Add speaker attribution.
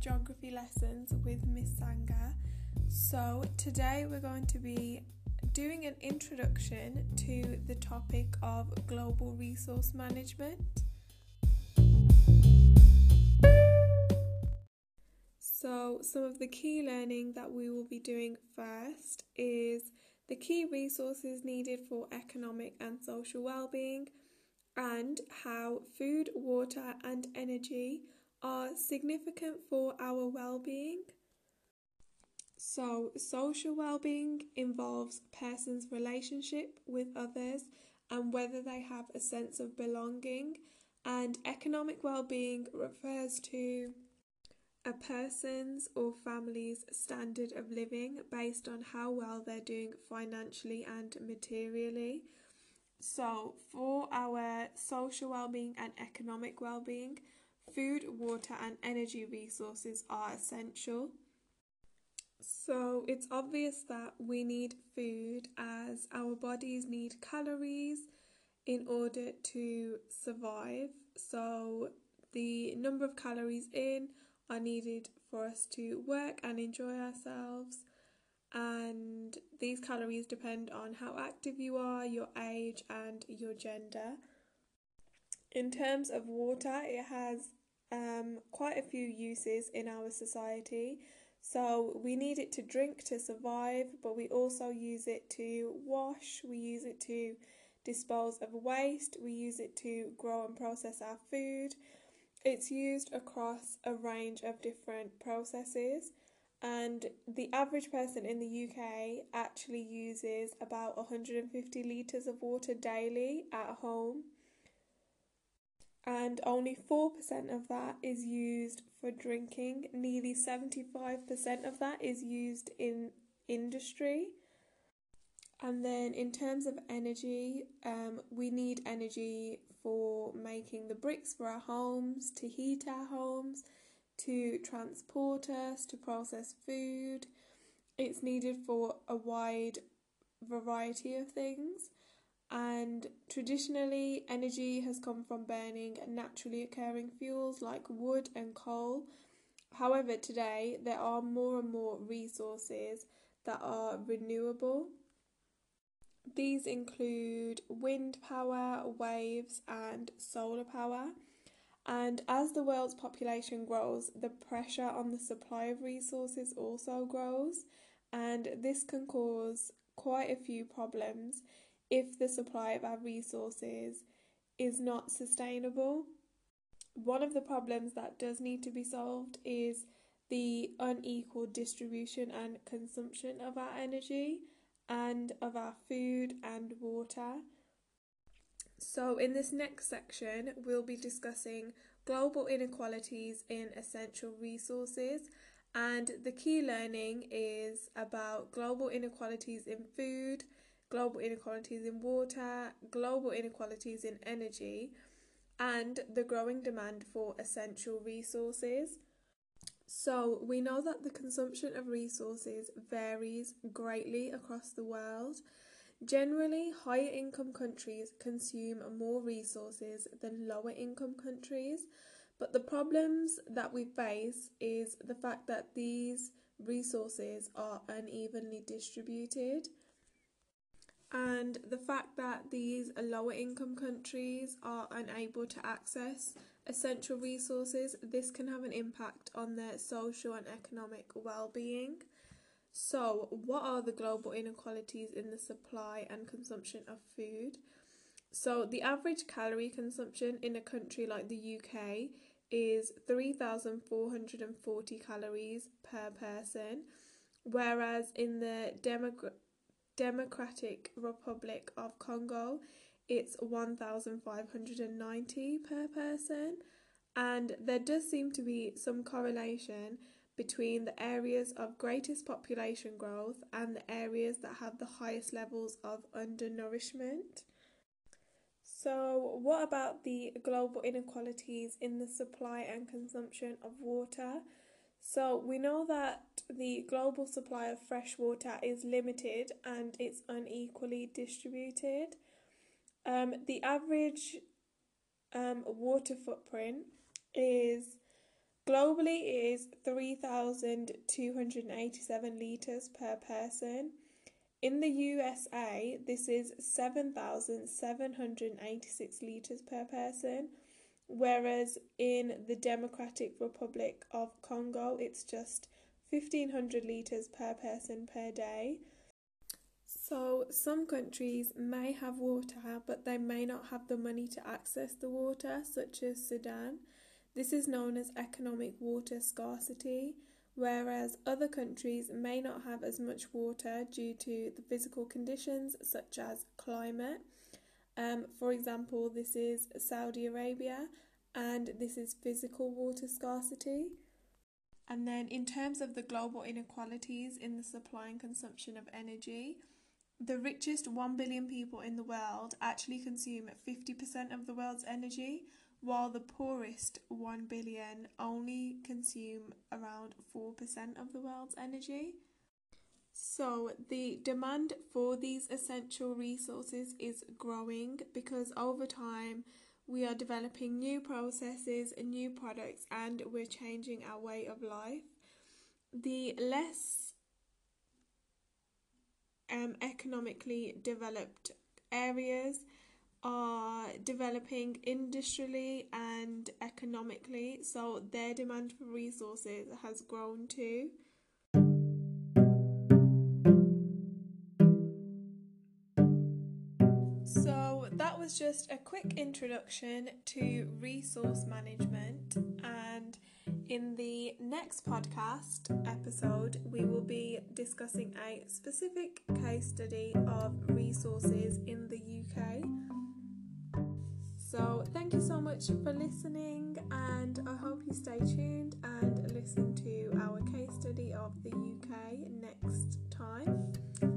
Speaker 1: Geography Lessons with Miss Sanga. So, today we're going to be doing an introduction to the topic of global resource management. So, some of the key learning that we will be doing first is the key resources needed for economic and social well-being and how food, water and energy are significant for our well-being. So, social well-being involves a person's relationship with others and whether they have a sense of belonging, and economic well-being refers to a person's or family's standard of living based on how well they're doing financially and materially. So, for our social well-being and economic well-being, food, water, and energy resources are essential. So, it's obvious that we need food as our bodies need calories in order to survive. So, the number of calories in are needed for us to work and enjoy ourselves. And these calories depend on how active you are, your age, and your gender. In terms of water, it has um, quite a few uses in our society. So we need it to drink to survive, but we also use it to wash, we use it to dispose of waste, we use it to grow and process our food. It's used across a range of different processes, and the average person in the UK actually uses about 150 litres of water daily at home and only 4% of that is used for drinking. Nearly 75% of that is used in industry. And then, in terms of energy, um, we need energy for making the bricks for our homes, to heat our homes, to transport us, to process food. It's needed for a wide variety of things and traditionally energy has come from burning naturally occurring fuels like wood and coal. However, today there are more and more resources that are renewable. These include wind power, waves, and solar power. And as the world's population grows, the pressure on the supply of resources also grows, and this can cause quite a few problems if the supply of our resources is not sustainable. One of the problems that does need to be solved is the unequal distribution and consumption of our energy and of our food and water. So, in this next section, we'll be discussing global inequalities in essential resources. And the key learning is about global inequalities in food, global inequalities in water, global inequalities in energy, and the growing demand for essential resources. So, we know that the consumption of resources varies greatly across the world. Generally, higher income countries consume more resources than lower income countries, but the problems that we face is the fact that these resources are unevenly distributed and the fact that these lower income countries are unable to access essential resources, this can have an impact on their social and economic well-being. So, what are the global inequalities in the supply and consumption of food? So, the average calorie consumption in a country like the UK is 3,440 calories per person, whereas in the demogra- Democratic Republic of Congo, it's 1,590 per person. And there does seem to be some correlation between the areas of greatest population growth and the areas that have the highest levels of undernourishment. So, what about the global inequalities in the supply and consumption of water? So we know that the global supply of fresh water is limited and it's unequally distributed. Um, the average um, water footprint is Globally, is 3,287 litres per person. In the USA, this is 7,786 litres per person, whereas in the Democratic Republic of Congo, it's just 1,500 litres per person per day. So, some countries may have water, but they may not have the money to access the water, such as Sudan. This is known as economic water scarcity, whereas other countries may not have as much water due to the physical conditions, such as climate. Um, for example, this is Saudi Arabia, and this is physical water scarcity. And then, in terms of the global inequalities in the supply and consumption of energy, the richest 1 billion people in the world actually consume 50% of the world's energy, while the poorest 1 billion only consume around 4% of the world's energy. So, the demand for these essential resources is growing because over time we are developing new processes and new products and we're changing our way of life. The less um, economically developed areas are developing industrially and economically, so their demand for resources has grown too. was just a quick introduction to resource management. And in the next podcast episode, we will be discussing a specific case study of resources in the UK. So, thank you so much for listening, and I hope you stay tuned and listen to our case study of the UK next time.